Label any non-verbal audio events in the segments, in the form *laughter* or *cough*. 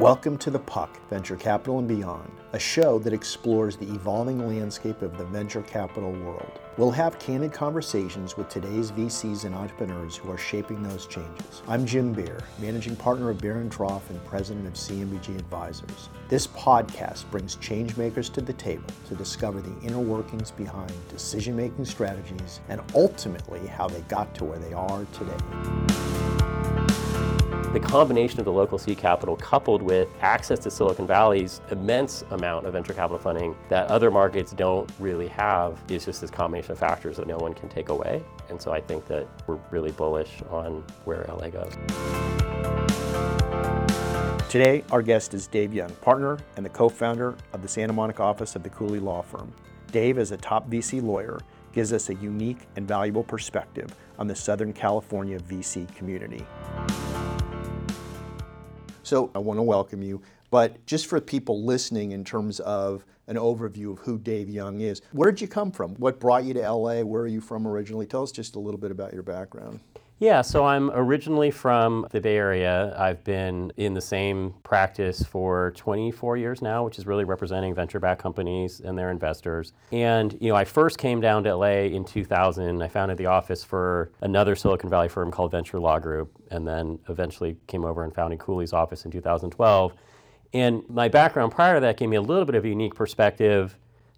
Welcome to The Puck, Venture Capital and Beyond, a show that explores the evolving landscape of the venture capital world. We'll have candid conversations with today's VCs and entrepreneurs who are shaping those changes. I'm Jim Beer, managing partner of Beer and Trough and president of CMBG Advisors. This podcast brings changemakers to the table to discover the inner workings behind decision making strategies and ultimately how they got to where they are today. The combination of the local seed capital coupled with access to Silicon Valley's immense amount of venture capital funding that other markets don't really have is just this combination of factors that no one can take away. And so I think that we're really bullish on where LA goes. Today, our guest is Dave Young, partner and the co founder of the Santa Monica office of the Cooley Law Firm. Dave, is a top VC lawyer, gives us a unique and valuable perspective on the Southern California VC community. So I want to welcome you. But just for people listening, in terms of an overview of who Dave Young is, where did you come from? What brought you to LA? Where are you from originally? Tell us just a little bit about your background. Yeah, so I'm originally from the Bay Area. I've been in the same practice for 24 years now, which is really representing venture-backed companies and their investors. And you know, I first came down to LA in 2000. I founded the office for another Silicon Valley firm called Venture Law Group, and then eventually came over and founded Cooley's office in 2012. And my background prior to that gave me a little bit of a unique perspective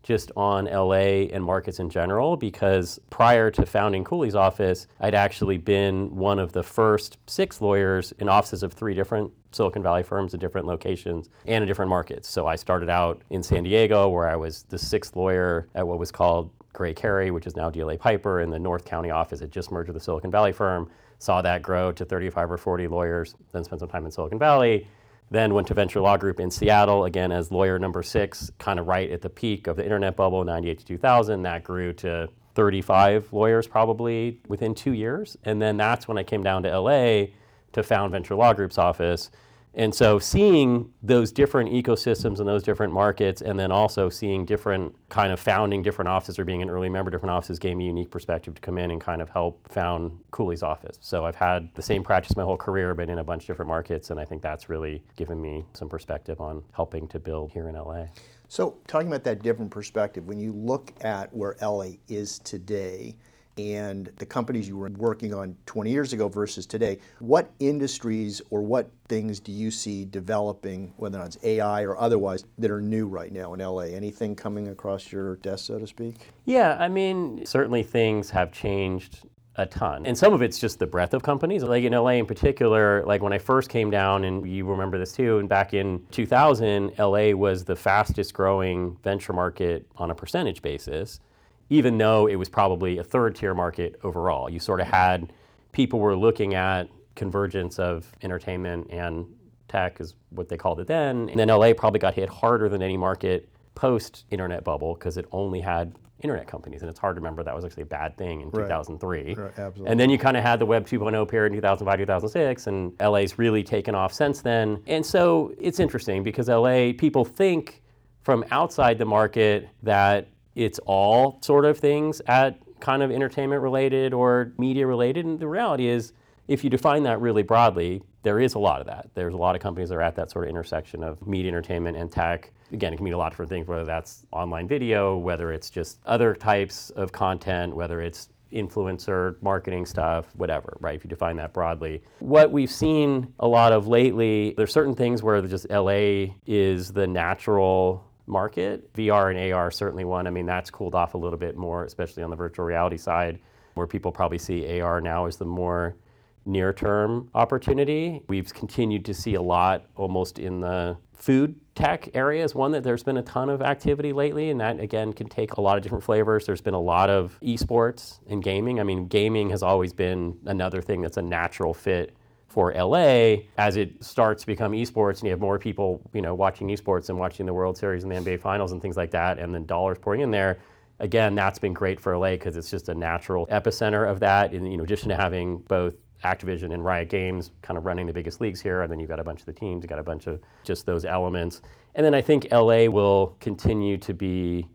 just on LA and markets in general because prior to founding Cooley's office, I'd actually been one of the first six lawyers in offices of three different Silicon Valley firms in different locations and in different markets. So I started out in San Diego where I was the sixth lawyer at what was called Gray Cary, which is now DLA Piper, in the North County office. It just merged with the Silicon Valley firm. Saw that grow to 35 or 40 lawyers, then spent some time in Silicon Valley then went to Venture Law Group in Seattle, again as lawyer number six, kind of right at the peak of the internet bubble, 98 to 2000. That grew to 35 lawyers probably within two years. And then that's when I came down to LA to found Venture Law Group's office. And so seeing those different ecosystems and those different markets, and then also seeing different kind of founding different offices or being an early member different offices gave me a unique perspective to come in and kind of help found Cooley's office. So I've had the same practice my whole career, but in a bunch of different markets, and I think that's really given me some perspective on helping to build here in LA. So talking about that different perspective, when you look at where LA is today, and the companies you were working on 20 years ago versus today, what industries or what things do you see developing, whether it's AI or otherwise, that are new right now in LA? Anything coming across your desk, so to speak? Yeah, I mean, certainly things have changed a ton. And some of it's just the breadth of companies. Like in LA in particular, like when I first came down, and you remember this too, and back in 2000, LA was the fastest growing venture market on a percentage basis even though it was probably a third tier market overall. You sort of had people were looking at convergence of entertainment and tech is what they called it then. And then LA probably got hit harder than any market post internet bubble because it only had internet companies and it's hard to remember that was actually a bad thing in right. 2003 right, and then you kind of had the web 2.0 period in 2005 2006 and la's really taken off since then and so it's interesting because la people think from outside the market that it's all sort of things at kind of entertainment related or media related. And the reality is, if you define that really broadly, there is a lot of that. There's a lot of companies that are at that sort of intersection of media, entertainment, and tech. Again, it can mean a lot of different things, whether that's online video, whether it's just other types of content, whether it's influencer marketing stuff, whatever, right? If you define that broadly. What we've seen a lot of lately, there's certain things where just LA is the natural market. VR and AR certainly one. I mean, that's cooled off a little bit more, especially on the virtual reality side, where people probably see AR now as the more near term opportunity. We've continued to see a lot almost in the food tech area is one that there's been a ton of activity lately, and that again can take a lot of different flavors. There's been a lot of esports and gaming. I mean, gaming has always been another thing that's a natural fit for LA as it starts to become esports and you have more people, you know, watching esports and watching the World Series and the NBA Finals and things like that, and then dollars pouring in there. Again, that's been great for LA because it's just a natural epicenter of that. In you know, addition to having both Activision and Riot Games kind of running the biggest leagues here, and then you've got a bunch of the teams, you've got a bunch of just those elements. And then I think LA will continue to be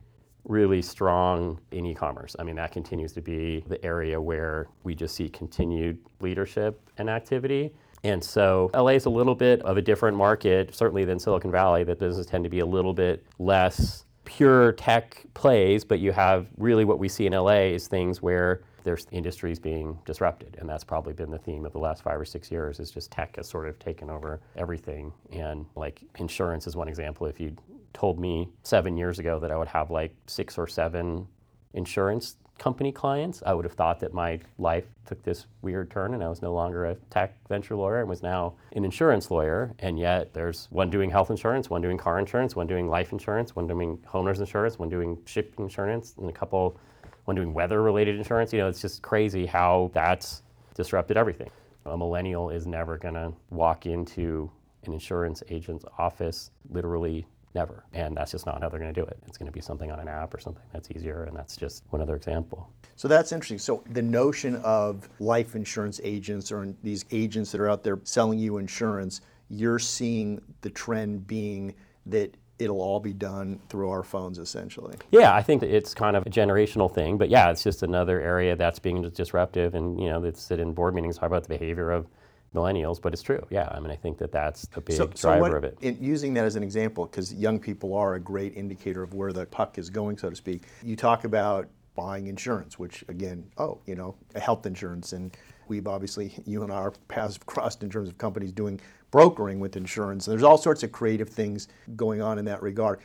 really strong in e-commerce. I mean, that continues to be the area where we just see continued leadership and activity. And so LA is a little bit of a different market, certainly than Silicon Valley, that businesses tend to be a little bit less pure tech plays, but you have really what we see in LA is things where there's industries being disrupted and that's probably been the theme of the last five or six years is just tech has sort of taken over everything and like insurance is one example if you told me seven years ago that i would have like six or seven insurance company clients i would have thought that my life took this weird turn and i was no longer a tech venture lawyer and was now an insurance lawyer and yet there's one doing health insurance one doing car insurance one doing life insurance one doing homeowners insurance one doing ship insurance and a couple one doing weather related insurance. You know, it's just crazy how that's disrupted everything. A millennial is never going to walk into an insurance agent's office literally never. And that's just not how they're going to do it. It's going to be something on an app or something that's easier. And that's just one other example. So that's interesting. So the notion of life insurance agents or these agents that are out there selling you insurance, you're seeing the trend being that it'll all be done through our phones essentially. Yeah, I think it's kind of a generational thing, but yeah, it's just another area that's being disruptive and you know, they sit in board meetings talk about the behavior of millennials, but it's true. Yeah, I mean, I think that that's a big so, driver so what, of it. In, using that as an example, because young people are a great indicator of where the puck is going, so to speak. You talk about buying insurance, which again, oh, you know, health insurance, and we've obviously, *laughs* you and I, our paths *laughs* crossed in terms of companies doing brokering with insurance. And There's all sorts of creative things going on in that regard.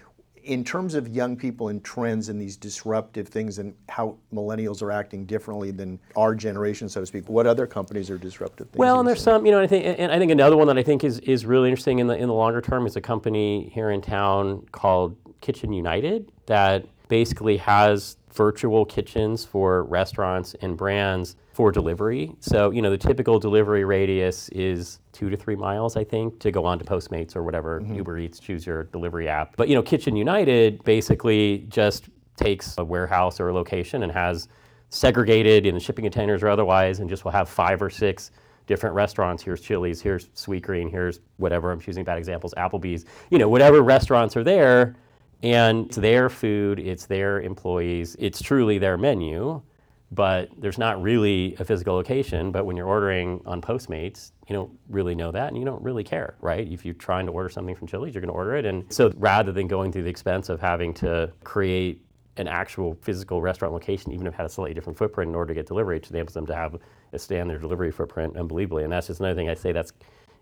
In terms of young people and trends and these disruptive things and how millennials are acting differently than our generation, so to speak, what other companies are disruptive? well, and there's some, you know, I think, and I think another one that I think is, is really interesting in the in the longer term is a company here in town called Kitchen United that basically has virtual kitchens for restaurants and brands for delivery. So, you know, the typical delivery radius is two to three miles, I think, to go on to Postmates or whatever mm-hmm. Uber Eats, choose your delivery app. But, you know, Kitchen United basically just takes a warehouse or a location and has segregated in the shipping containers or otherwise, and just will have five or six different restaurants. Here's Chili's, here's Sweetgreen, here's whatever, I'm choosing bad examples, Applebee's, you know, whatever restaurants are there. And it's their food, it's their employees, it's truly their menu but there's not really a physical location. But when you're ordering on Postmates, you don't really know that and you don't really care, right? If you're trying to order something from Chili's, you're going to order it. And so rather than going through the expense of having to create an actual physical restaurant location, even if it had a slightly different footprint in order to get delivery, to enable them to have a standard delivery footprint unbelievably. And that's just another thing I say that's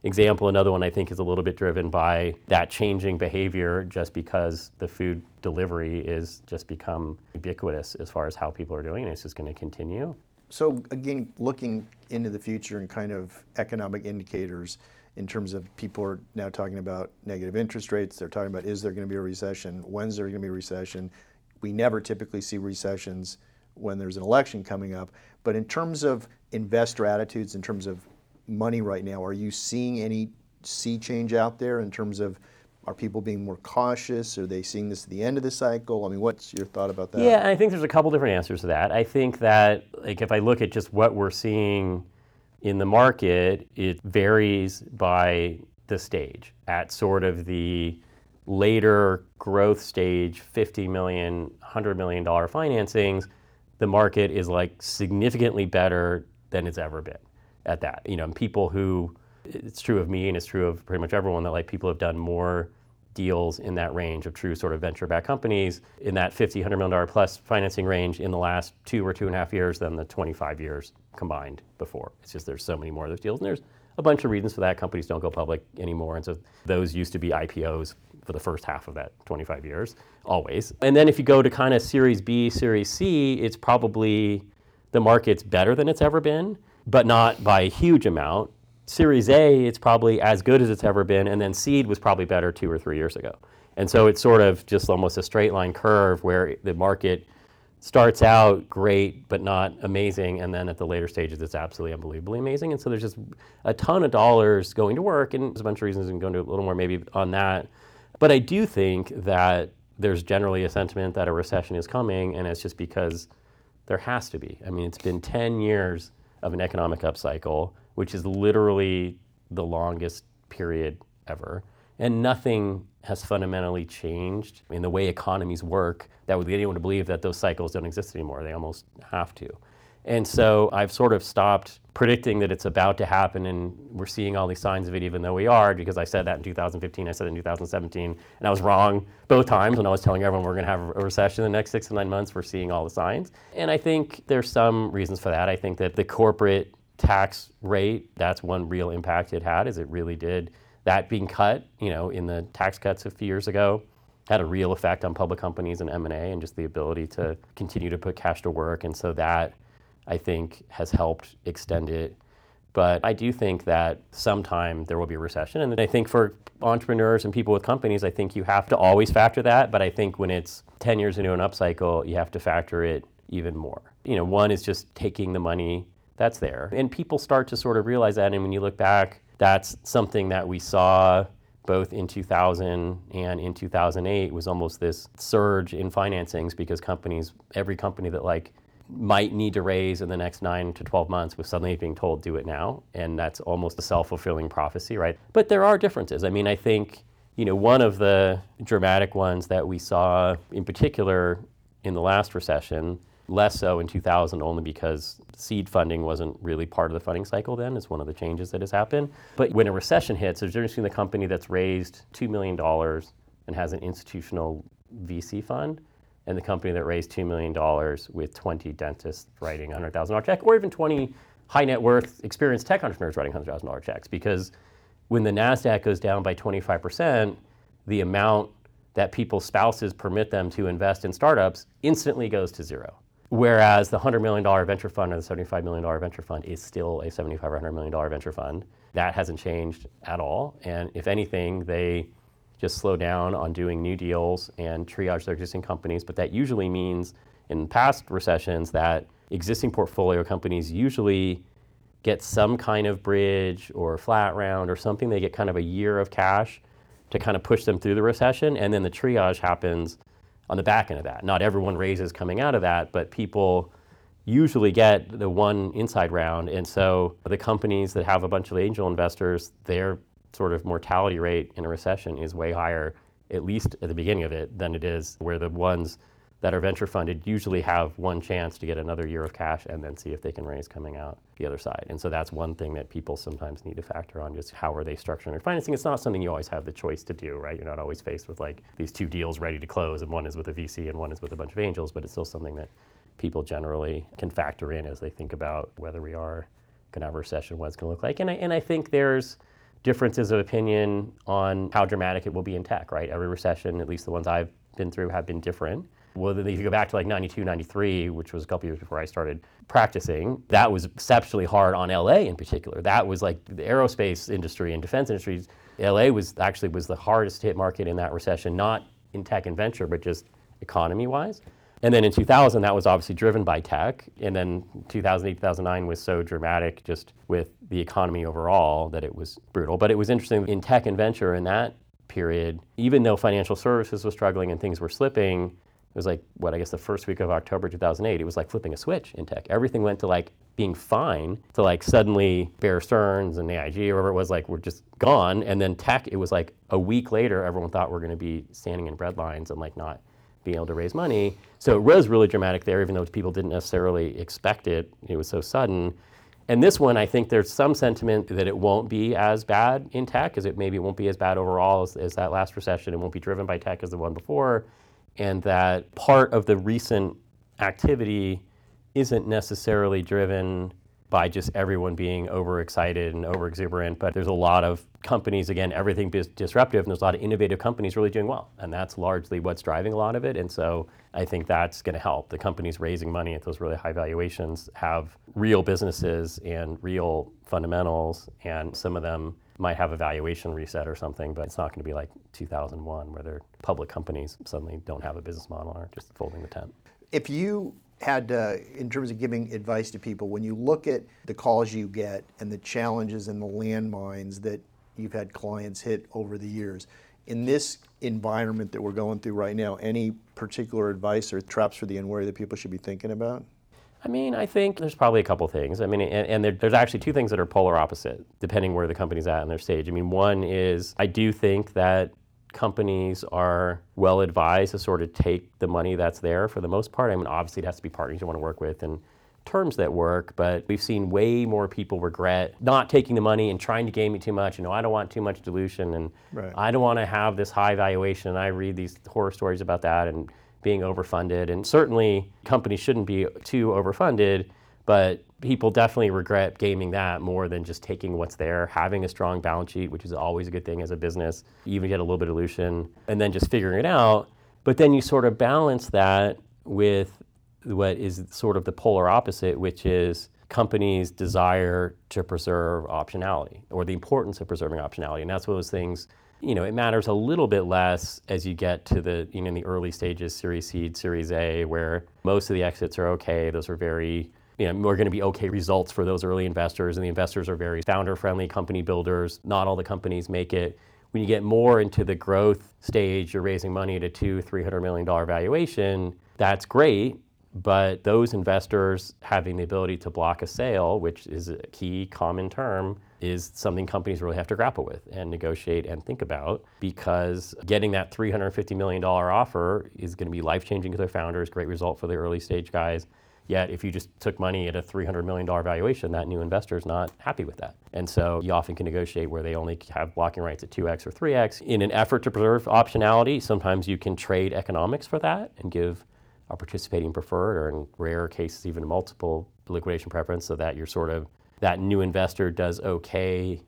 example, another one I think is a little bit driven by that changing behavior just because the food delivery is just become ubiquitous as far as how people are doing it. It's just going to continue. So again, looking into the future and kind of economic indicators in terms of people are now talking about negative interest rates. They're talking about is there going to be a recession? When's there going to be a recession? We never typically see recessions when there's an election coming up. But in terms of investor attitudes, in terms of money right now. Are you seeing any sea change out there in terms of are people being more cautious? Are they seeing this at the end of the cycle? I mean, what's your thought about that? Yeah, I think there's a couple different answers to that. I think that, like, if I look at just what we're seeing in the market, it varies by the stage. At sort of the later growth stage, 50 million, 100 million dollar financings, the market is like significantly better than it's ever been at that. You know, and people who, it's true of me and it's true of pretty much everyone that like people have done more deals in that range of true sort of venture-backed companies in that 50, 100 million dollar plus financing range in the last two or two and a half years than the 25 years combined before. It's just there's so many more of those deals, and there's a bunch of reasons for that. Companies don't go public anymore, and so those used to be IPOs for the first half of that 25 years, always. And then if you go to kind of Series B, Series C, it's probably the market's better than it's ever been but not by a huge amount. Series A, it's probably as good as it's ever been, and then seed was probably better two or three years ago. And so it's sort of just almost a straight line curve where the market starts out great but not amazing, and then at the later stages it's absolutely unbelievably amazing. And so there's just a ton of dollars going to work, and there's a bunch of reasons and go into a little more maybe on that. But I do think that there's generally a sentiment that a recession is coming, and it's just because there has to be. I mean, it's been 10 years of an economic upcycle, which is literally the longest period ever. And nothing has fundamentally changed in the way economies work that would get anyone to believe that those cycles don't exist anymore. They almost have to. And so I've sort of stopped predicting that it's about to happen and we're seeing all these signs of it even though we are because I said that in 2015, I said it in 2017, and I was wrong both times when I was telling everyone we're going to have a recession in the next six to nine months. We're seeing all the signs. And I think there's some reasons for that. I think that the corporate tax rate, that's one real impact it had, is it really did that being cut, you know, in the tax cuts a few years ago had a real effect on public companies and M&A and just the ability to continue to put cash to work. And so that I think has helped extend it. But I do think that sometime there will be a recession. And I think for entrepreneurs and people with companies, I think you have to always factor that. But I think when it's 10 years into an upcycle, you have to factor it even more. You know, one is just taking the money that's there. And people start to sort of realize that. And when you look back, that's something that we saw both in 2000 and in 2008 was almost this surge in financings because companies, every company that like might need to raise in the next nine to 12 months was suddenly being told do it now. And that's almost a self-fulfilling prophecy right? But there are differences. I mean i think you know one of the dramatic ones that we saw in particular in the last recession less so in 2000 only because seed funding wasn't really part of the funding cycle then is one of the changes that has happened. But when a recession hits there's difference between the company that's raised $2 million and has an institutional vc fund and the company that raised $2 million with 20 dentists writing $100,000 check, or even 20 high net worth experienced tech entrepreneurs writing $100,000 checks. Because when the NASDAQ goes down by 25%, the amount that people's spouses permit them to invest in startups instantly goes to zero. Whereas the $100 million venture fund or the $75 million venture fund is still a 75 or $100 million venture fund. That hasn't changed at all. And if anything, they just slow down on doing new deals and triage their existing companies. But that usually means in past recessions that existing portfolio companies usually get some kind of bridge or flat round or something. They get kind of a year of cash to kind of push them through the recession. And then the triage happens on the back end of that. Not everyone raises coming out of that, but people usually get the one inside round. And so the companies that have a bunch of angel investors, they're sort of mortality rate in a recession is way higher, at least at the beginning of it, than it is where the ones that are venture funded usually have one chance to get another year of cash and then see if they can raise coming out the other side. And so that's one thing that people sometimes need to factor on just how are they structuring their financing. It's not something you always have the choice to do, right? You're not always faced with like these two deals ready to close and one is with a VC and one is with a bunch of angels, but it's still something that people generally can factor in as they think about whether we are going to have a recession, what it's going to look like. And I, and I think there's differences of opinion on how dramatic it will be in tech, right? Every recession, at least the ones I've been through, have been different. Well, if you go back to like 92, 93, which was a couple years before I started practicing, that was exceptionally hard on LA in particular. That was like the aerospace industry and defense industries. LA was actually was the hardest hit market in that recession, not in tech and venture, but just economy wise. And then in 2000, that was obviously driven by tech. And then 2008, 2009 was so dramatic just with the economy overall that it was brutal. But it was interesting in tech and venture in that period, even though financial services was struggling and things were slipping, it was like, what, I guess the first week of October 2008, it was like flipping a switch in tech. Everything went to like being fine to like suddenly Bear Stearns and AIG or whatever it was like, were just gone. And then tech, it was like a week later, everyone thought we're going to be standing in bread lines and like not being able to raise money. So it was really dramatic there, even though people didn't necessarily expect it. It was so sudden. And this one, I think there's some sentiment that it won't be as bad in tech, as it maybe won't be as bad overall as, as that last recession. It won't be driven by tech as the one before. And that part of the recent activity isn't necessarily driven by just everyone being overexcited and overexuberant. But there's a lot of companies, again, everything is disruptive, and there's a lot of innovative companies really doing well. And that's largely what's driving a lot of it. And so I think that's going to help. The companies raising money at those really high valuations have real businesses and real fundamentals, and some of them might have a valuation reset or something, but it's not going to be like 2001 where their public companies suddenly don't have a business model or just folding the tent. If you had, in terms of giving advice to people, when you look at the calls you get and the challenges and the landmines that you've had clients hit over the years, in this environment that we're going through right now, any particular advice or traps for the unwary that people should be thinking about? I mean, I think there's probably a couple things. I mean, and, and there, there's actually two things that are polar opposite, depending where the company's at in their stage. I mean, one is I do think that companies are well advised to sort of take the money that's there for the most part. I mean, obviously, it has to be partners you want to work with and terms that work, but we've seen way more people regret not taking the money and trying to game it too much. You know, I don't want too much dilution and Right. I don't want to have this high valuation. And I read these horror stories about that and being overfunded. And certainly companies shouldn't be too overfunded, but people definitely regret gaming that more than just taking what's there, having a strong balance sheet, which is always a good thing as a business. Even get a little bit of dilution, and then just figuring it out. But then you sort of balance that with what is sort of the polar opposite, which is companies' desire to preserve optionality or the importance of preserving optionality. And that's one of those things, you know, it matters a little bit less as you get to the, you know, in the early stages, Series Seed, Series A, where most of the exits are okay. Those are very, you know, are going to be okay results for those early investors, and the investors are very founder-friendly company builders. Not all the companies make it. When you get more into the growth stage, you're raising money at a two, three hundred million dollar valuation. That's great, but those investors having the ability to block a sale, which is a key common term, is something companies really have to grapple with and negotiate and think about because getting that $350 million offer is going to be life changing to their founders, great result for the early stage guys. Yet, if you just took money at a $300 million valuation, that new investor is not happy with that. And so you often can negotiate where they only have blocking rights at 2x or 3x. In an effort to preserve optionality, sometimes you can trade economics for that and give a participating preferred, or in rare cases, even multiple liquidation preference, so that you're sort of that new investor does okay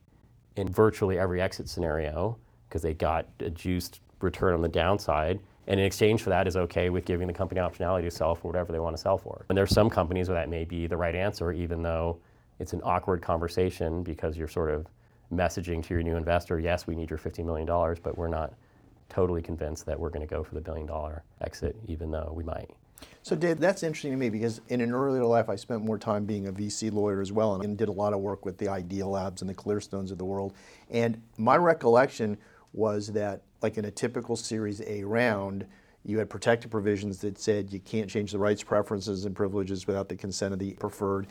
in virtually every exit scenario because they got a juiced return on the downside. And in exchange for that is okay with giving the company optionality to sell for whatever they want to sell for. And there's some companies where that may be the right answer, even though it's an awkward conversation because you're sort of messaging to your new investor, yes, we need your $50 million, but we're not totally convinced that we're going to go for the billion dollar exit, even though we might. So, Dave, that's interesting to me because in an earlier life, I spent more time being a VC lawyer as well and did a lot of work with the Idealabs and the Clearstones of the world. And my recollection was that, like in a typical Series A round, you had protective provisions that said you can't change the rights, preferences, and privileges without the consent of the preferred.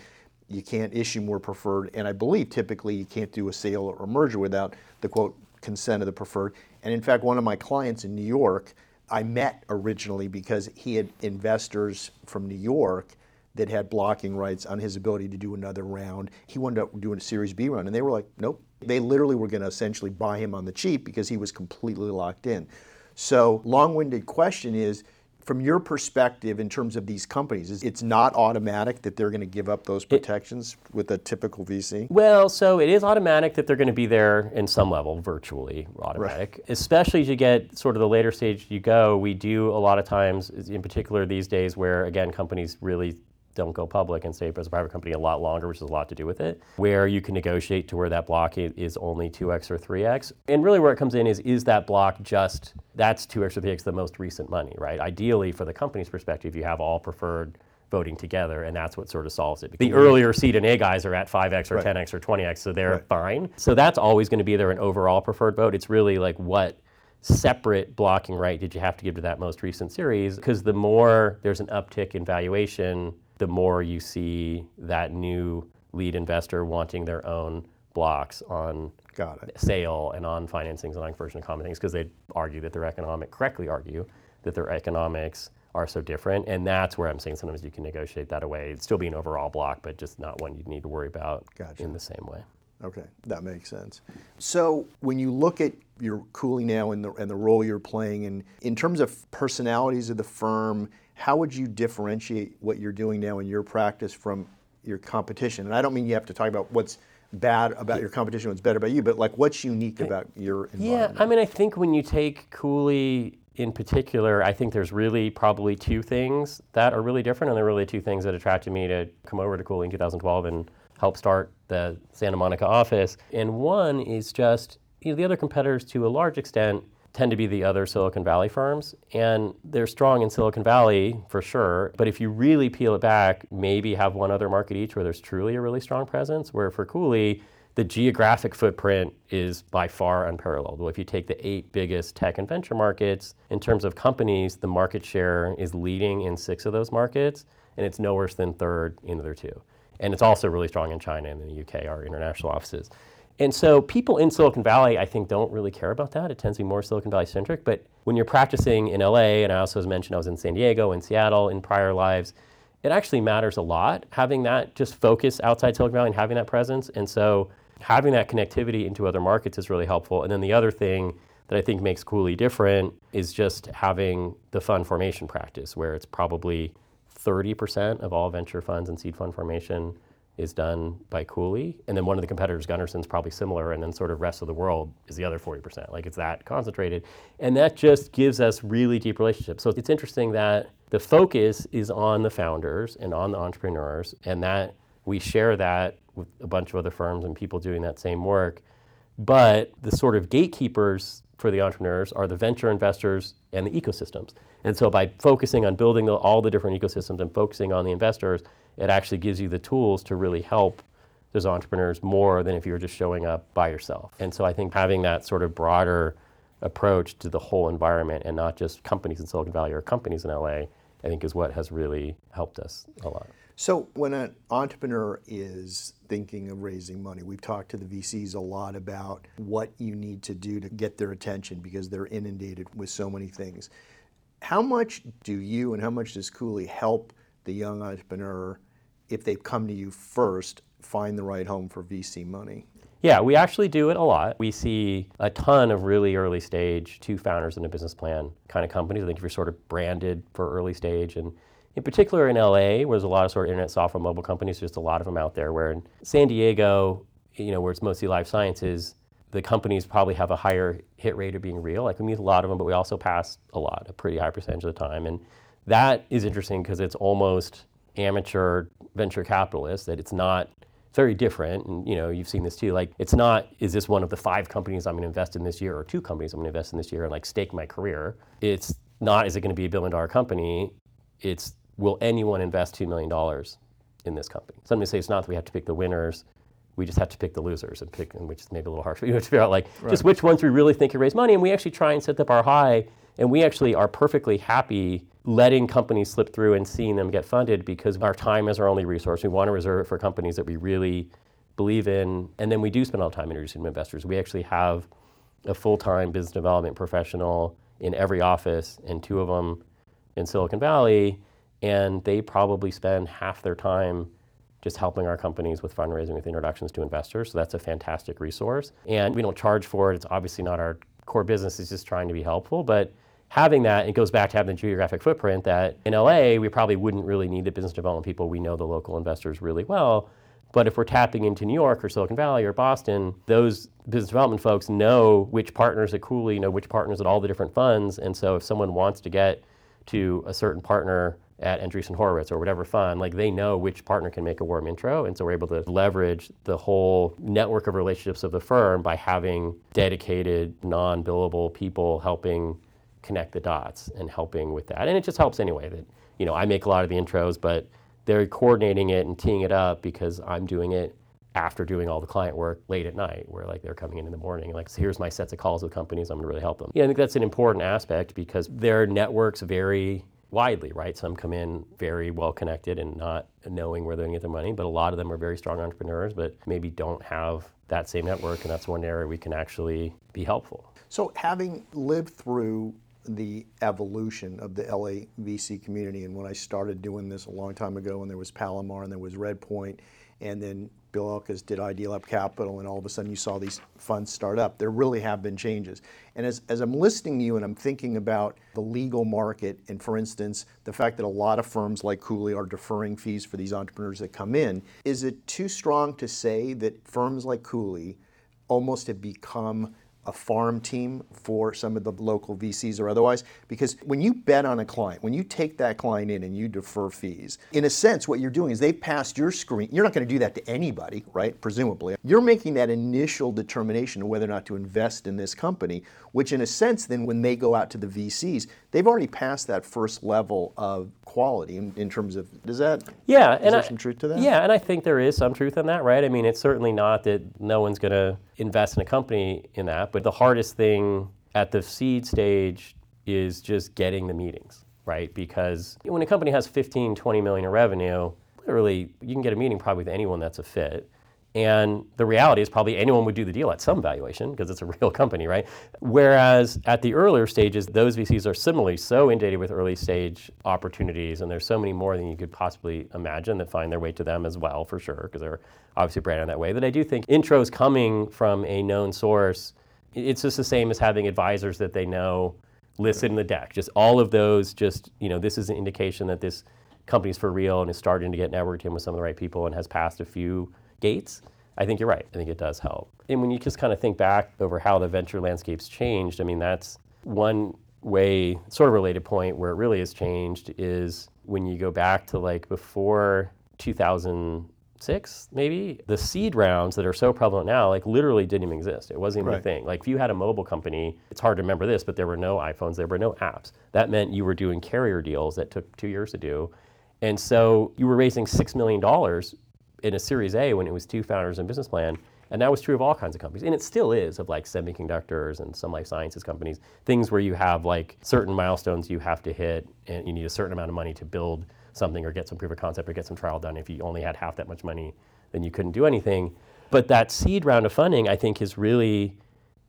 You can't issue more preferred. And I believe typically you can't do a sale or a merger without the quote consent of the preferred. And in fact, one of my clients in New York, I met originally because he had investors from New York that had blocking rights on his ability to do another round. He wound up doing a Series B round, and they were like, nope. They literally were going to essentially buy him on the cheap because he was completely locked in. So, long winded question is from your perspective, in terms of these companies, is it's not automatic that they're going to give up those protections with a typical VC? Well, so it is automatic that they're going to be there in some level, virtually automatic. Especially as you get sort of the later stage you go, we do a lot of times, in particular these days, where again companies really don't go public and stay as a private company a lot longer, which has a lot to do with it, where you can negotiate to where that block is only 2x or 3x. And really where it comes in is is that block just, that's 2x or 3x the most recent money, right? Ideally, for the company's perspective, you have all preferred voting together, and that's what sort of solves it. The earlier seed and A guys are at 5x or Right. 10x or 20x, so they're Right. fine. So that's always going to be there an overall preferred vote. It's really like what separate blocking right did you have to give to that most recent series? Because the more there's an uptick in valuation, the more you see that new lead investor wanting their own blocks on Got it. sale and on financings and on conversion of common things because they argue that their economic, correctly argue that their economics are so different. And that's where I'm saying sometimes you can negotiate that away. It'd still be an overall block, but just not one you'd need to worry about Gotcha. in the same way. Okay, that makes sense. So when you look at your Cooley now and the, and the role you're playing, and in terms of personalities of the firm, how would you differentiate what you're doing now in your practice from your competition? And I don't mean you have to talk about what's bad about your competition, what's better about you, but like what's unique about your environment? Yeah. I mean, I think when you take Cooley in particular, I think there's really probably two things that are really different, and they're really two things that attracted me to come over to Cooley in 2012 and help start the Santa Monica office. And one is just, you know, the other competitors to a large extent tend to be the other Silicon Valley firms, and they're strong in Silicon Valley for sure. But if you really peel it back, maybe have one other market each where there's truly a really strong presence. Where for Cooley, the geographic footprint is by far unparalleled. Well, if you take the eight biggest tech and venture markets, in terms of companies, the market share is leading in six of those markets, and it's no worse than third in the other two. And it's also really strong in China and in the UK, our international offices. And so people in Silicon Valley, I think, don't really care about that. It tends to be more Silicon Valley centric. But when you're practicing in LA, and I also, mentioned, I was in San Diego and Seattle in prior lives, it actually matters a lot having that just focus outside Silicon Valley and having that presence. And so having that connectivity into other markets is really helpful. And then the other thing that I think makes Cooley different is just having the fund formation practice, where it's probably 30% of all venture funds and seed fund formation is done by Cooley. And then one of the competitors, Gunderson's probably similar, and then sort of rest of the world is the other 40%. Like it's that concentrated. And that just gives us really deep relationships. So it's interesting that the focus is on the founders and on the entrepreneurs, and that we share that with a bunch of other firms and people doing that same work. But the sort of gatekeepers for the entrepreneurs are the venture investors and the ecosystems. And so by focusing on building all the different ecosystems and focusing on the investors, it actually gives you the tools to really help those entrepreneurs more than if you were just showing up by yourself. And so I think having that sort of broader approach to the whole environment and not just companies in Silicon Valley or companies in LA, I think is what has really helped us a lot. So, when an entrepreneur is thinking of raising money, we've talked to the VCs a lot about what you need to do to get their attention because they're inundated with so many things. How much do you and how much does Cooley help the young entrepreneur if they come to you first find the right home for VC money? Yeah, we actually do it a lot. We see a ton of really early stage, two founders in a business plan kind of companies. I think if you're sort of branded for early stage and in particular in LA, where there's a lot of sort of internet software mobile companies, just a lot of them out there. Where in San Diego, you know, where it's mostly life sciences, the companies probably have a higher hit rate of being real. Like we meet a lot of them, but we also pass a lot, a pretty high percentage of the time. And that is interesting because it's almost amateur venture capitalists, that it's not very different. And you know, you've seen this too. Like it's not, is this one of the five companies I'm gonna invest in this year or two companies I'm gonna invest in this year and like stake my career? It's not, is it gonna be a billion dollar company? It's will anyone invest $2 million in this company? Some may say it's not that we have to pick the winners. We just have to pick the losers and pick, which is maybe a little harsh, but *laughs* you have to figure out like right. just which ones we really think can raise money. And we actually try and set the bar high. And we actually are perfectly happy letting companies slip through and seeing them get funded because our time is our only resource. We want to reserve it for companies that we really believe in. And then we do spend all time introducing investors. We actually have a full time business development professional in every office, and two of them in Silicon Valley and they probably spend half their time just helping our companies with fundraising with introductions to investors. So that's a fantastic resource. And we don't charge for it. It's obviously not our core business, it's just trying to be helpful. But having that, it goes back to having the geographic footprint that in LA, we probably wouldn't really need the business development people. We know the local investors really well. But if we're tapping into New York or Silicon Valley or Boston, those business development folks know which partners at Cooley, know which partners at all the different funds. And so if someone wants to get to a certain partner at Andreessen Horowitz or whatever fund, like they know which partner can make a warm intro. And so we're able to leverage the whole network of relationships of the firm by having dedicated, non billable people helping connect the dots and helping with that. And it just helps anyway that, you know, I make a lot of the intros, but they're coordinating it and teeing it up because I'm doing it after doing all the client work late at night, where like they're coming in in the morning, like so here's my sets of calls with companies, I'm gonna really help them. Yeah, I think that's an important aspect because their networks vary widely, right? Some come in very well connected and not knowing where they're going to get their money, but a lot of them are very strong entrepreneurs, but maybe don't have that same network, and that's one area we can actually be helpful. So, having lived through the evolution of the LA VC community, and when I started doing this a long time ago, and there was Palomar and there was Redpoint, and then Bill Elkus did Idealab Capital, and all of a sudden you saw these funds start up. There really have been changes. And as, as I'm listening to you and I'm thinking about the legal market, and for instance, the fact that a lot of firms like Cooley are deferring fees for these entrepreneurs that come in, is it too strong to say that firms like Cooley almost have become a farm team for some of the local VCs or otherwise. Because when you bet on a client, when you take that client in and you defer fees, in a sense, what you're doing is they've passed your screen. You're not going to do that to anybody, right? Presumably. You're making that initial determination of whether or not to invest in this company, which in a sense, then when they go out to the VCs, they've already passed that first level of quality in, in terms of, does that, yeah, is and there I, some truth to that? Yeah, and I think there is some truth in that, right? I mean, it's certainly not that no one's going to invest in a company in that, but the hardest thing at the seed stage is just getting the meetings, right? Because when a company has 15, 20 million in revenue, literally you can get a meeting probably with anyone that's a fit. And the reality is probably anyone would do the deal at some valuation because it's a *laughs* real company, right? Whereas at the earlier stages, those VCs are similarly so inundated with early stage opportunities, and there's so many more than you could possibly imagine that find their way to them as well, for sure, because they're obviously branded that way. That I do think intros coming from a known source, it's just the same as having advisors that they know listed in the deck. Just all of those, just, you know, this is an indication that this company's for real and is starting to get networked in with some of the right people and has passed a few gates, I think you're right. I think it does help. And when you just kind of think back over how the venture landscape's changed, I mean, that's one way, sort of related point where it really has changed is when you go back to like before 2006, maybe, the seed rounds that are so prevalent now, like literally didn't even exist. It wasn't even Right. a thing. Like if you had a mobile company, it's hard to remember this, but there were no iPhones, there were no apps. That meant you were doing carrier deals that took two years to do. And so you were raising $6 million in a Series A when it was two founders and business plan. And that was true of all kinds of companies. And it still is of like semiconductors and some life sciences companies, things where you have like certain milestones you have to hit and you need a certain amount of money to build something or get some proof of concept or get some trial done. If you only had half that much money, then you couldn't do anything. But that seed round of funding, I think, has really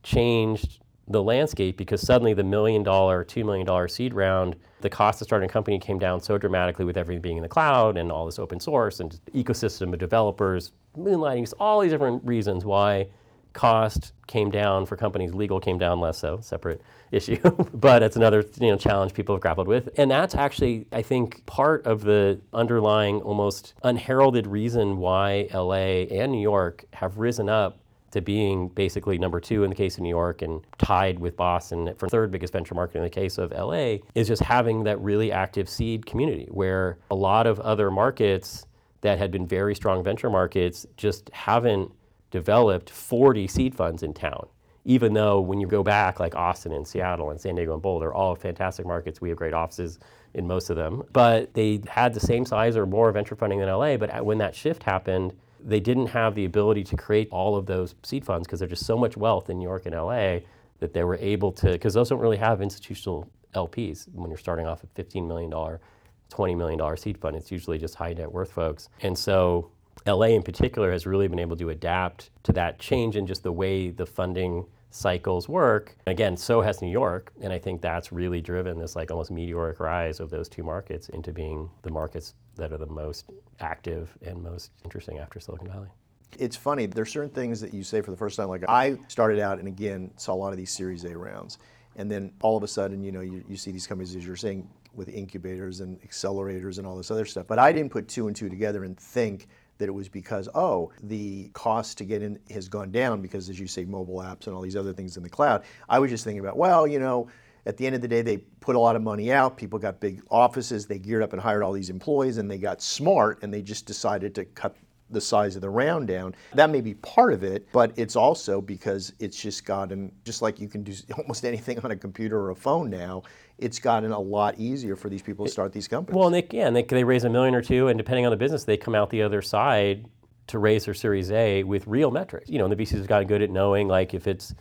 changed the landscape because suddenly the million dollar, two million dollar seed round, the cost of starting a company came down so dramatically with everything being in the cloud and all this open source and ecosystem of developers, moonlighting, all these different reasons why cost came down for companies, legal came down less so, separate *laughs* issue. *laughs* but it's another you know challenge people have grappled with. And that's actually, I think, part of the underlying almost unheralded reason why LA and New York have risen up to being basically number two in the case of New York and tied with Boston for third biggest venture market in the case of LA is just having that really active seed community where a lot of other markets that had been very strong venture markets just haven't developed 40 seed funds in town. Even though when you go back, like Austin and Seattle and San Diego and Boulder, all fantastic markets, we have great offices in most of them. But they had the same size or more venture funding than LA. But when that shift happened, they didn't have the ability to create all of those seed funds because there's just so much wealth in New York and LA that they were able to, because those don't really have institutional LPs when you're starting off at $15 million, $20 million seed fund. It's usually just high net worth folks. And so LA in particular has really been able to adapt to that change in just the way the funding cycles work. Again, so has New York, and I think that's really driven this like almost meteoric rise of those two markets into being the markets that are the most active and most interesting after Silicon Valley. It's funny, there's certain things that you say for the first time. Like I started out and again saw a lot of these Series A rounds. And then all of a sudden, you know, you, you see these companies, as you're saying, with incubators and accelerators and all this other stuff. But I didn't put two and two together and think that it was because, oh, the cost to get in has gone down because, as you say, mobile apps and all these other things in the cloud. I was just thinking about, well, you know, at the end of the day, they put a lot of money out. People got big offices. They geared up and hired all these employees, and they got smart, and they just decided to cut the size of the round down. That may be part of it, but it's also because it's just gotten, just like you can do *laughs* almost anything on a computer or a phone now, it's gotten a lot easier for these people to start these companies. Well, and they can. They, they raise a million or two, and depending on the business, they come out the other side to raise their Series A with real metrics. You know, and the VCs have gotten good at knowing, like, if it's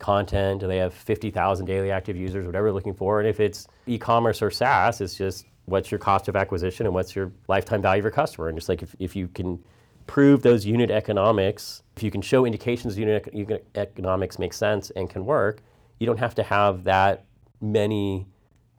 content, do they have 50,000 daily active users, whatever they're looking for, and if it's e-commerce or SaaS, it's just what's your cost of acquisition and what's your lifetime value of your customer. And just like if, if you can prove those unit economics, if you can show indications unit economics make sense and can work, you don't have to have that many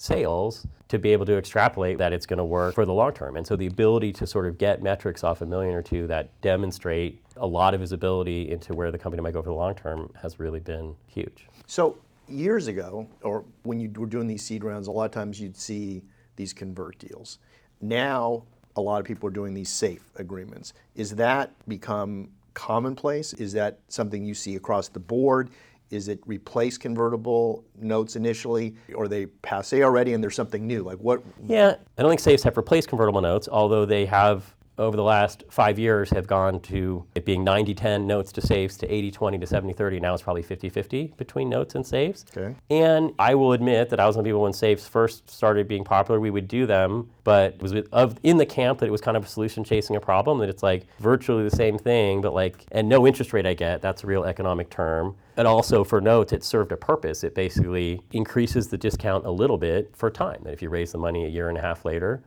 sales to be able to extrapolate that it's going to work for the long term. And so the ability to sort of get metrics off a million or two that demonstrate a lot of visibility into where the company might go for the long term has really been huge. So years ago, or when you were doing these seed rounds, a lot of times you'd see these convert deals. Now, a lot of people are doing these safe agreements. Is that become commonplace? Is that something you see across the board? Is it replace convertible notes initially, or they passe already and there's something new? Like what? Yeah, I don't think safes have replaced convertible notes, although they have over the last five years have gone to it being 90-10 notes to safes to 80-20 to 70-30. Now it's probably 50-50 between notes and safes. Okay. And I will admit that I was one of the people when safes first started being popular, we would do them, but it was of, in the camp that it was kind of a solution chasing a problem, that it's like virtually the same thing, but like, and no interest rate I get, that's a real economic term. And also for notes, it served a purpose. It basically increases the discount a little bit for time. That if you raise the money a year and a half later,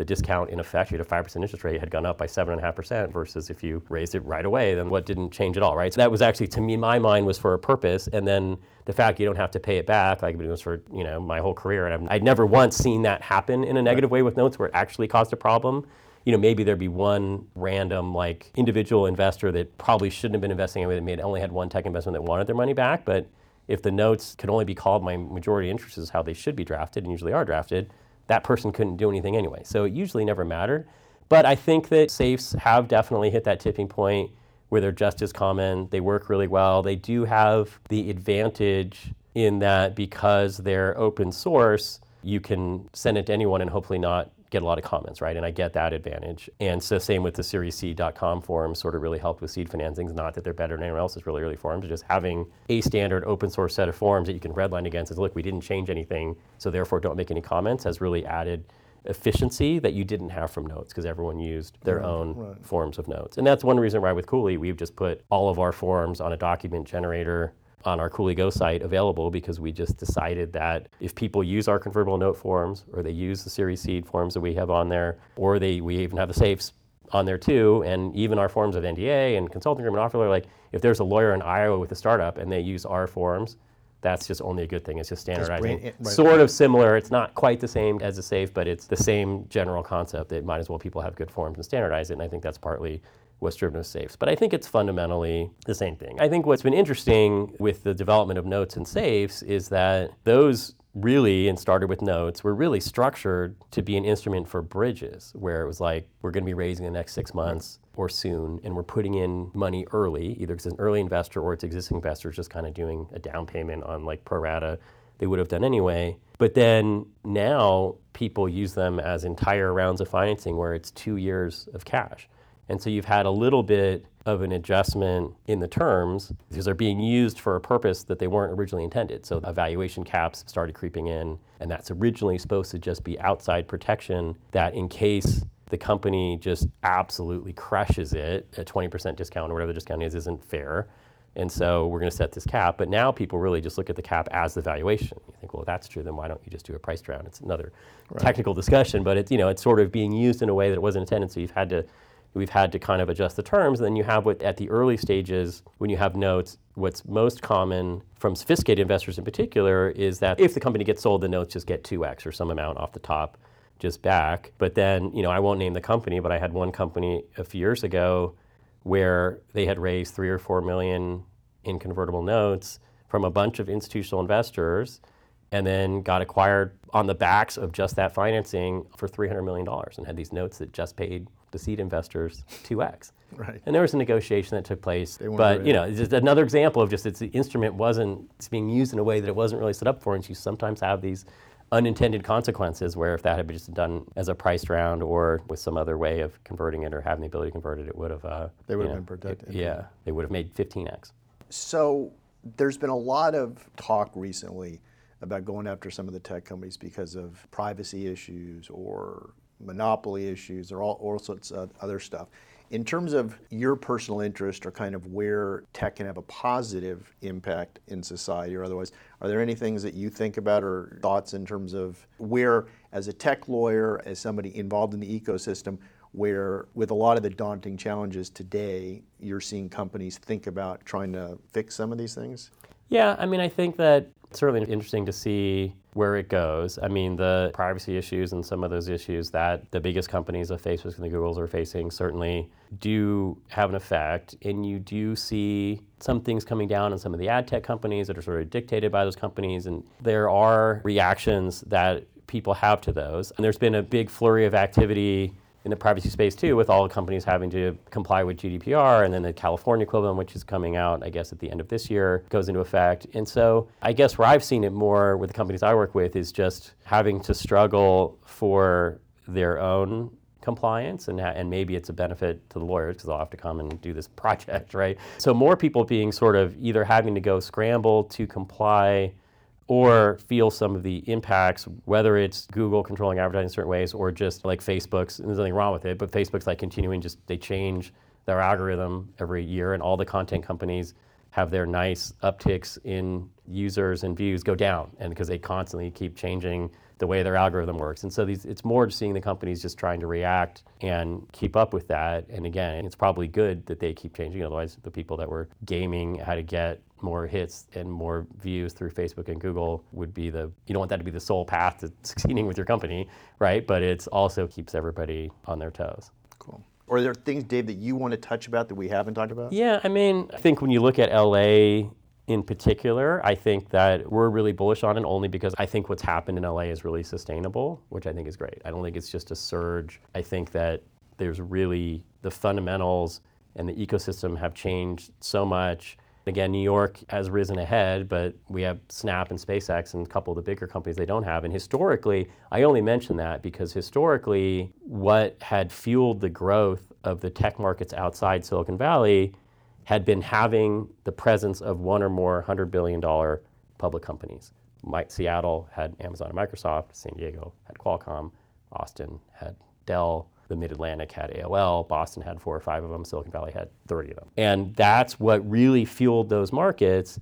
the discount in effect, you had a 5% interest rate, had gone up by 7.5% versus if you raised it right away, then what didn't change at all, right? So that was actually, to me, my mind was for a purpose. And then the fact you don't have to pay it back, like I've been doing this for, you know, my whole career. And I've, I'd never once seen that happen in a negative way with notes where it actually caused a problem you know, maybe there'd be one random like individual investor that probably shouldn't have been investing in it, that only had one tech investment that wanted their money back. But if the notes could only be called my majority interest is how they should be drafted and usually are drafted, that person couldn't do anything anyway. So it usually never mattered. But I think that safes have definitely hit that tipping point where they're just as common. They work really well. They do have the advantage in that because they're open source, you can send it to anyone and hopefully not get a lot of comments, right? And I get that advantage. And so same with the SeriesSeed.com forums sort of really helped with seed financings. Not that they're better than anyone else's really early forums, just having a standard open source set of forums that you can redline against is look, we didn't change anything, so therefore don't make any comments has really added efficiency that you didn't have from notes because everyone used their right, own right. forms of notes. And that's one reason why with Cooley we've just put all of our forms on a document generator on our Cooley Go site available because we just decided that if people use our convertible note forms or they use the Series Seed forms that we have on there, or they we even have the safes on there too, and even our forms of NDA and consulting agreement offer letter, like if there's a lawyer in Iowa with a startup and they use our forms, that's just only a good thing. It's just standardizing. Just right. Sort of similar. It's not quite the same as a safe, but it's the same general concept. It might as well people have good forms and standardize it. And I think that's partly what's driven with safes. But I think it's fundamentally the same thing. I think what's been interesting with the development of notes and safes is that those really, and started with notes, were really structured to be an instrument for bridges, where it was like, we're going to be raising the next six months or soon, and we're putting in money early, either it's an early investor or it's existing investors just kind of doing a down payment on like pro rata they would have done anyway. But then now people use them as entire rounds of financing where it's two years of cash. And so you've had a little bit of an adjustment in the terms because they're being used for a purpose that they weren't originally intended. So evaluation caps started creeping in, and that's originally supposed to just be outside protection that in case the company just absolutely crushes it, a 20% discount or whatever the discount is isn't fair. And so we're going to set this cap. But now people really just look at the cap as the valuation. You think, well, if that's true, then why don't you just do a price round? It's another right. technical discussion, but it's, you know, it's sort of being used in a way that it wasn't intended. So you've had to we've had to kind of adjust the terms. And then you have what at the early stages, when you have notes, what's most common from sophisticated investors in particular is that if the company gets sold, the notes just get 2x or some amount off the top just back. But then, you know, I won't name the company, but I had one company a few years ago where they had raised three or four million in convertible notes from a bunch of institutional investors and then got acquired on the backs of just that financing for $300 million and had these notes that just paid the seed investors 2x. Right. And there was a negotiation that took place. But, you know, it's just another example of just it's the instrument wasn't, it's being used in a way that it wasn't really set up for. And you sometimes have these unintended consequences where if that had been just done as a priced round or with some other way of converting it or having the ability to convert it, it would have. Uh, they would have been protected. It, yeah, they would have made 15x. So there's been a lot of talk recently about going after some of the tech companies because of privacy issues or monopoly issues or all, all sorts of other stuff. In terms of your personal interest or kind of where tech can have a positive impact in society or otherwise, are there any things that you think about or thoughts in terms of where, as a tech lawyer, as somebody involved in the ecosystem, where with a lot of the daunting challenges today, you're seeing companies think about trying to fix some of these things? Yeah, I mean, I think that it's certainly interesting to see where it goes. I mean, the privacy issues and some of those issues that the biggest companies of Facebook and the Googles are facing certainly do have an effect. And you do see some things coming down on some of the ad tech companies that are sort of dictated by those companies. And there are reactions that people have to those. And there's been a big flurry of activity in the privacy space too, with all the companies having to comply with GDPR, and then the California equivalent, which is coming out, I guess, at the end of this year, goes into effect. And so, I guess where I've seen it more with the companies I work with is just having to struggle for their own compliance and, and maybe it's a benefit to the lawyers because they'll have to come and do this *laughs* project right so more people being sort of either having to go scramble to comply or feel some of the impacts, whether it's Google controlling advertising in certain ways or just like Facebook's, there's nothing wrong with it, but Facebook's like continuing just, they change their algorithm every year and all the content companies have their nice upticks in users and views go down, and because they constantly keep changing the way their algorithm works. And so these, it's more just seeing the companies just trying to react and keep up with that. And again, it's probably good that they keep changing. Otherwise, the people that were gaming how to get more hits and more views through Facebook and Google would be the you don't want that to be the sole path to *laughs* succeeding with your company, right? But it's also keeps everybody on their toes. Cool. Or are there things, Dave, that you want to touch about that we haven't talked about? Yeah, I mean, I think when you look at LA in particular, I think that we're really bullish on it only because I think what's happened in LA is really sustainable, which I think is great. I don't think it's just a surge. I think that there's really the fundamentals and the ecosystem have changed so much. Again, New York has risen ahead, but we have Snap and SpaceX and a couple of the bigger companies they don't have. And historically, I only mention that because historically, what had fueled the growth of the tech markets outside Silicon Valley had been having the presence of one or more $100 billion public companies. Seattle had Amazon and Microsoft, San Diego had Qualcomm, Austin had Dell, the Mid Atlantic had AOL, Boston had four or five of them, Silicon Valley had 30 of them. And that's what really fueled those markets.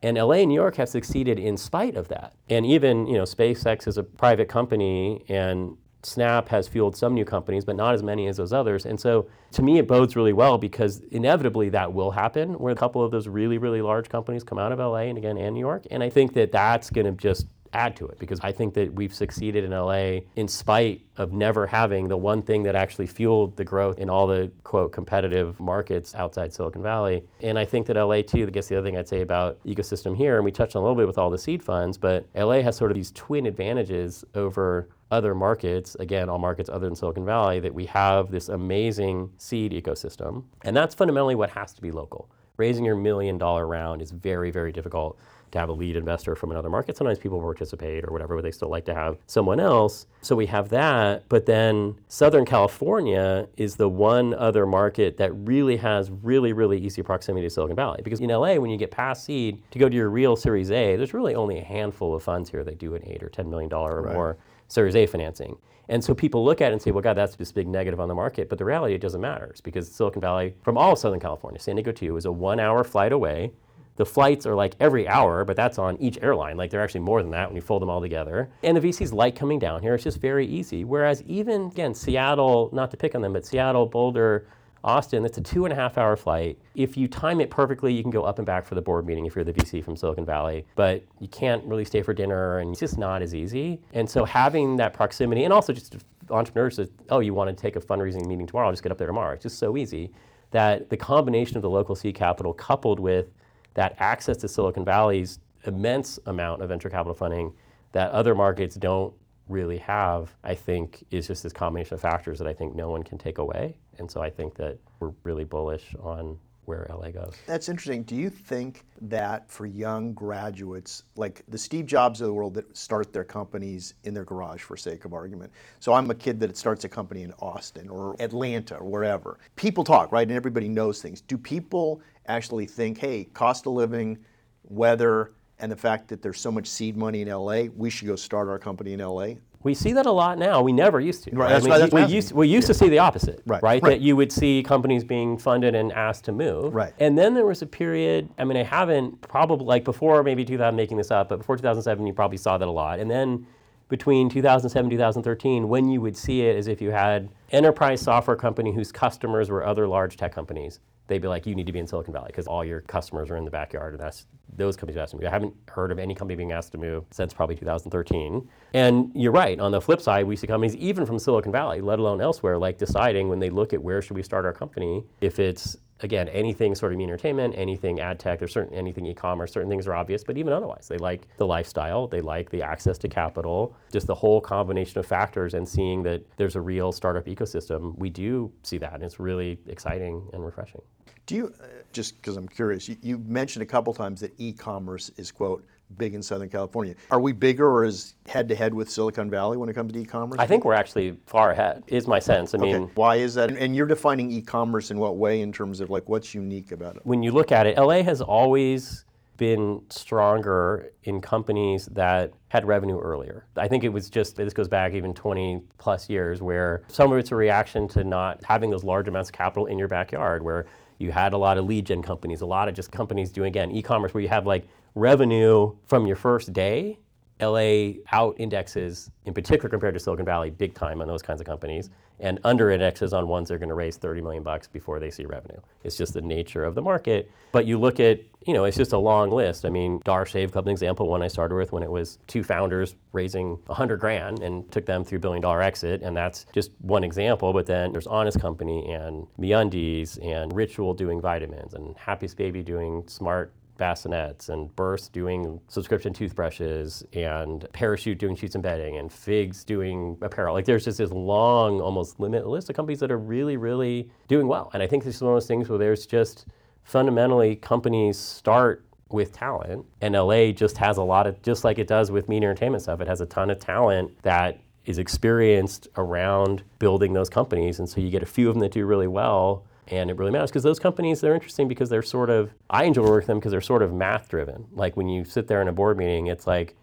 And LA and New York have succeeded in spite of that. And even, you know, SpaceX is a private company and Snap has fueled some new companies, but not as many as those others. And so to me, it bodes really well because inevitably that will happen where a couple of those really, really large companies come out of LA and again, and New York. And I think that that's going to just add to it because I think that we've succeeded in LA in spite of never having the one thing that actually fueled the growth in all the quote competitive markets outside Silicon Valley. And I think that LA too, I guess the other thing I'd say about ecosystem here, and we touched on a little bit with all the seed funds, but LA has sort of these twin advantages over other markets, again, all markets other than Silicon Valley, that we have this amazing seed ecosystem. And that's fundamentally what has to be local. Raising your million dollar round is very, very difficult to have a lead investor from another market. Sometimes people participate or whatever, but they still like to have someone else. So we have that. But then Southern California is the one other market that really has really, really easy proximity to Silicon Valley. Because in LA, when you get past seed to go to your real Series A, there's really only a handful of funds here that do an eight or $10 million or right. more Series A financing. And so people look at it and say, well, God, that's this big negative on the market. But the reality, it doesn't matter. It's because Silicon Valley, from all of Southern California, San Diego too, is a one hour flight away. The flights are like every hour, but that's on each airline. Like they're actually more than that when you fold them all together. And the VCs like coming down here. It's just very easy. Whereas even, again, Seattle, not to pick on them, but Seattle, Boulder, Austin, it's a two and a half hour flight. If you time it perfectly, you can go up and back for the board meeting if you're the VC from Silicon Valley, but you can't really stay for dinner and it's just not as easy. And so having that proximity and also just entrepreneurs that, oh, you want to take a fundraising meeting tomorrow, I'll just get up there tomorrow. It's just so easy that the combination of the local seed capital coupled with that access to Silicon Valley's immense amount of venture capital funding that other markets don't really have, I think, is just this combination of factors that I think no one can take away. And so I think that we're really bullish on where LA goes. That's interesting. Do you think that for young graduates, like the Steve Jobs of the world that start their companies in their garage for sake of argument. So I'm a kid that starts a company in Austin or Atlanta or wherever. People talk, right? And everybody knows things. Do people actually think, hey, cost of living, weather, and the fact that there's so much seed money in LA, we should go start our company in LA. We see that a lot now. We never used to. Right. That's I mean, that's we, used, we used yeah. to see the opposite, right. right. right? That you would see companies being funded and asked to move. Right. And then there was a period. I mean, I haven't probably like before maybe 2000 making this up, but before 2007, you probably saw that a lot. And then between 2007 2013 when you would see it as if you had enterprise software company whose customers were other large tech companies they'd be like, you need to be in Silicon Valley because all your customers are in the backyard, and that's those companies asked to move. I haven't heard of any company being asked to move since probably 2013. And you're right. On the flip side, we see companies even from Silicon Valley, let alone elsewhere, like deciding when they look at where should we start our company, if it's again, anything sort of mean entertainment, anything ad tech, there's certain anything e-commerce, certain things are obvious, but even otherwise, they like the lifestyle, they like the access to capital, just the whole combination of factors and seeing that there's a real startup ecosystem. We do see that, and it's really exciting and refreshing. Do you, uh, just because I'm curious, you, you mentioned a couple times that e-commerce is quote big in Southern California. Are we bigger or is head to head with Silicon Valley when it comes to e-commerce? I think we're actually far ahead. Is my sense. I okay. mean, why is that? And you're defining e-commerce in what way in terms of like what's unique about it? When you look at it, LA has always been stronger in companies that had revenue earlier. I think it was just, this goes back even 20 plus years, where some of it's a reaction to not having those large amounts of capital in your backyard, where You had a lot of lead gen companies, a lot of just companies doing again e-commerce where you have like revenue from your first day. LA out indexes, in particular compared to Silicon Valley, big time on those kinds of companies, and under indexes on ones that are going to raise 30 million bucks before they see revenue. It's just the nature of the market. But you look at, you know, it's just a long list. I mean, Dollar Shave Club, an example, one I started with when it was two founders raising 100 grand and took them through billion dollar exit, and that's just one example. But then there's Honest Company and MeUndies and Ritual doing vitamins and Happiest Baby doing smart bassinets and Burst doing subscription toothbrushes and Parachute doing sheets and bedding and Figs doing apparel. Like there's just this long, almost limited list of companies that are really, really doing well. And I think this is one of those things where there's just fundamentally companies start with talent and LA just has a lot of just like it does with media entertainment stuff. It has a ton of talent that is experienced around building those companies. And so you get a few of them that do really well and it really matters because those companies they're interesting because they're sort of i enjoy working with them because they're sort of math driven. Like when you sit there in a board meeting it's like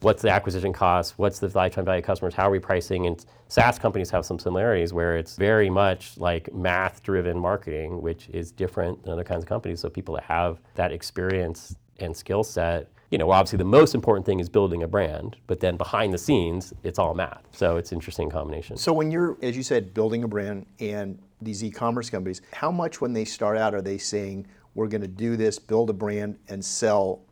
what's the acquisition cost? What's the lifetime value of customers? How are we pricing? And saas companies have some similarities where it's very much like math driven marketing which is different than other kinds of companies. So people that have that experience and skill set you know, obviously the most important thing is building a brand, but then behind the scenes, it's all math. So it's an interesting combination. So when you're, as you said, building a brand and these e-commerce companies, how much when they start out are they saying, we're going to do this, build a brand, and sell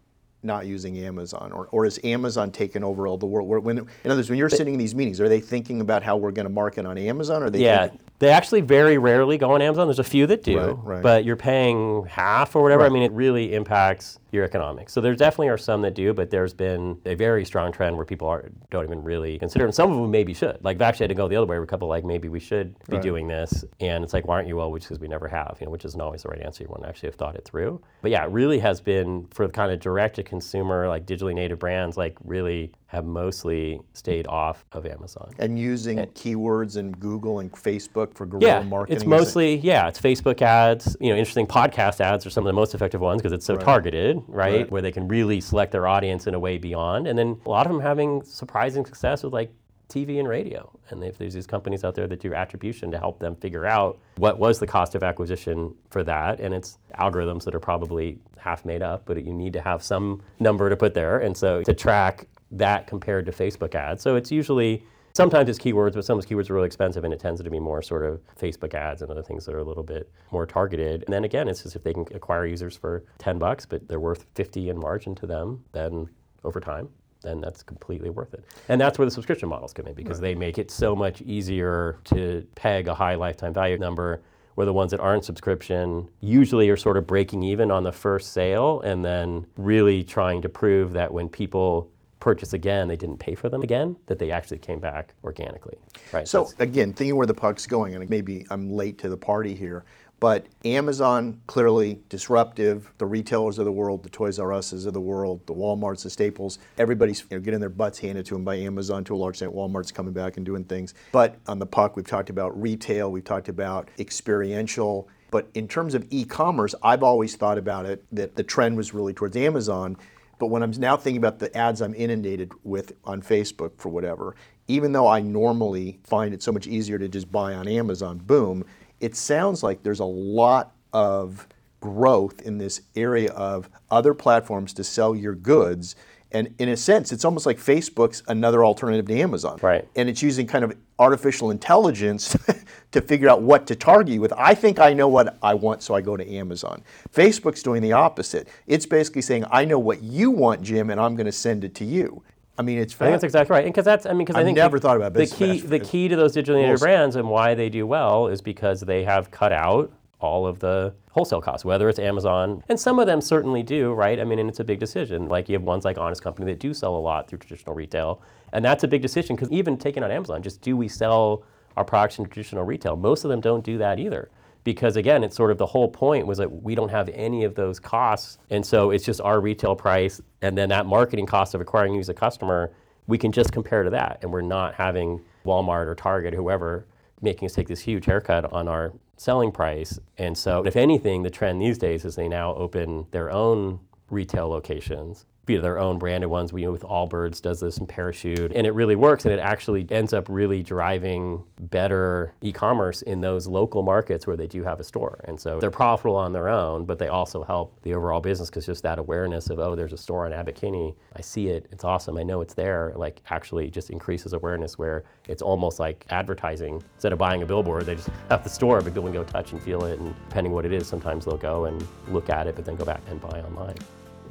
not using Amazon, or, or is Amazon taking over all the world? When, in other words, when you're sitting in these meetings, are they thinking about how we're going to market on Amazon? Or they yeah, thinking, they actually very rarely go on Amazon. There's a few that do, Right, right. but you're paying half or whatever. I mean, it really impacts your economics. So there definitely are some that do, but there's been a very strong trend where people are, don't even really consider, and some of them maybe should. Like I've actually had to go the other way. Where a couple like maybe we should be Right. doing this, and it's like why aren't you? Well, which because we never have, you know, which isn't always the right answer. You want to actually have thought it through. But yeah, it really has been for the kind of direct to consumer, like digitally native brands, like really have mostly stayed off of Amazon. and using keywords in Google and Facebook for guerrilla Yeah, marketing? it's Is it- mostly yeah, it's Facebook ads. You know, interesting podcast ads are some of the most effective ones because it's so targeted, right? Right. Where they can really select their audience in a way beyond, and then a lot of them having surprising success with like TV and radio. And if there's these companies out there that do attribution to help them figure out what was the cost of acquisition for that, and it's algorithms that are probably half made up, but you need to have some number to put there, and so to track that compared to Facebook ads. So it's usually Sometimes it's keywords, but some of those keywords are really expensive, and it tends to be more sort of Facebook ads and other things that are a little bit more targeted. And then again, it's just if they can acquire users for 10 bucks, but they're worth 50 in margin to them, then over time, then that's completely worth it. And that's where the subscription models come in because they make it so much easier to peg a high lifetime value number. Where the ones that aren't subscription usually are sort of breaking even on the first sale and then really trying to prove that when people purchase again, they didn't pay for them again, that they actually came back organically. Right. So That's- again, thinking where the puck's going, and maybe I'm late to the party here, but Amazon clearly disruptive. The retailers of the world, the Toys R Us's of the world, the WalMarts, the Staples, everybody's you know, getting their butts handed to them by Amazon to a large extent. Walmart's coming back and doing things. But on the puck, we've talked about retail, we've talked about experiential. But in terms of e-commerce, I've always thought about it that the trend was really towards Amazon. But when I'm now thinking about the ads I'm inundated with on Facebook for whatever, even though I normally find it so much easier to just buy on Amazon, boom, it sounds like there's a lot of growth in this area of other platforms to sell your goods. And in a sense, it's almost like Facebook's another alternative to Amazon. Right. And it's using kind of artificial intelligence *laughs* to figure out what to target you with. I think I know what I want, so I go to Amazon. Facebook's doing the opposite. It's basically saying, I know what you want, Jim, and I'm going to send it to you. I mean, it's I think that's exactly right. And because that's, I mean, because I I've think never the, thought about the key. The key to those digital native brands and why they do well is because they have cut out all of the wholesale costs, whether it's Amazon, and some of them certainly do, right? I mean, and it's a big decision. Like you have ones like Honest Company that do sell a lot through traditional retail, and that's a big decision because even taking on Amazon, just do we sell our products in traditional retail? Most of them don't do that either. Because again, it's sort of the whole point was that we don't have any of those costs. And so it's just our retail price and then that marketing cost of acquiring you as a customer, we can just compare to that. And we're not having Walmart or Target, whoever, making us take this huge haircut on our selling price. And so, if anything, the trend these days is they now open their own retail locations be their own branded ones. We with Allbirds does this in Parachute, and it really works. And it actually ends up really driving better e-commerce in those local markets where they do have a store. And so they're profitable on their own, but they also help the overall business because just that awareness of oh, there's a store in Abbot. I see it. It's awesome. I know it's there. Like actually just increases awareness where it's almost like advertising. Instead of buying a billboard, they just *laughs* have the store, but people can go touch and feel it. And depending what it is, sometimes they'll go and look at it, but then go back and buy online.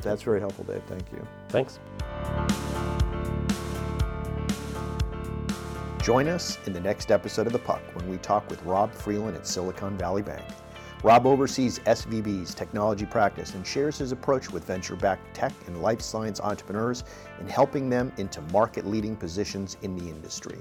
That's very helpful, Dave. Thank you. Thanks. Join us in the next episode of The Puck when we talk with Rob Freeland at Silicon Valley Bank. Rob oversees SVB's technology practice and shares his approach with venture backed tech and life science entrepreneurs in helping them into market leading positions in the industry.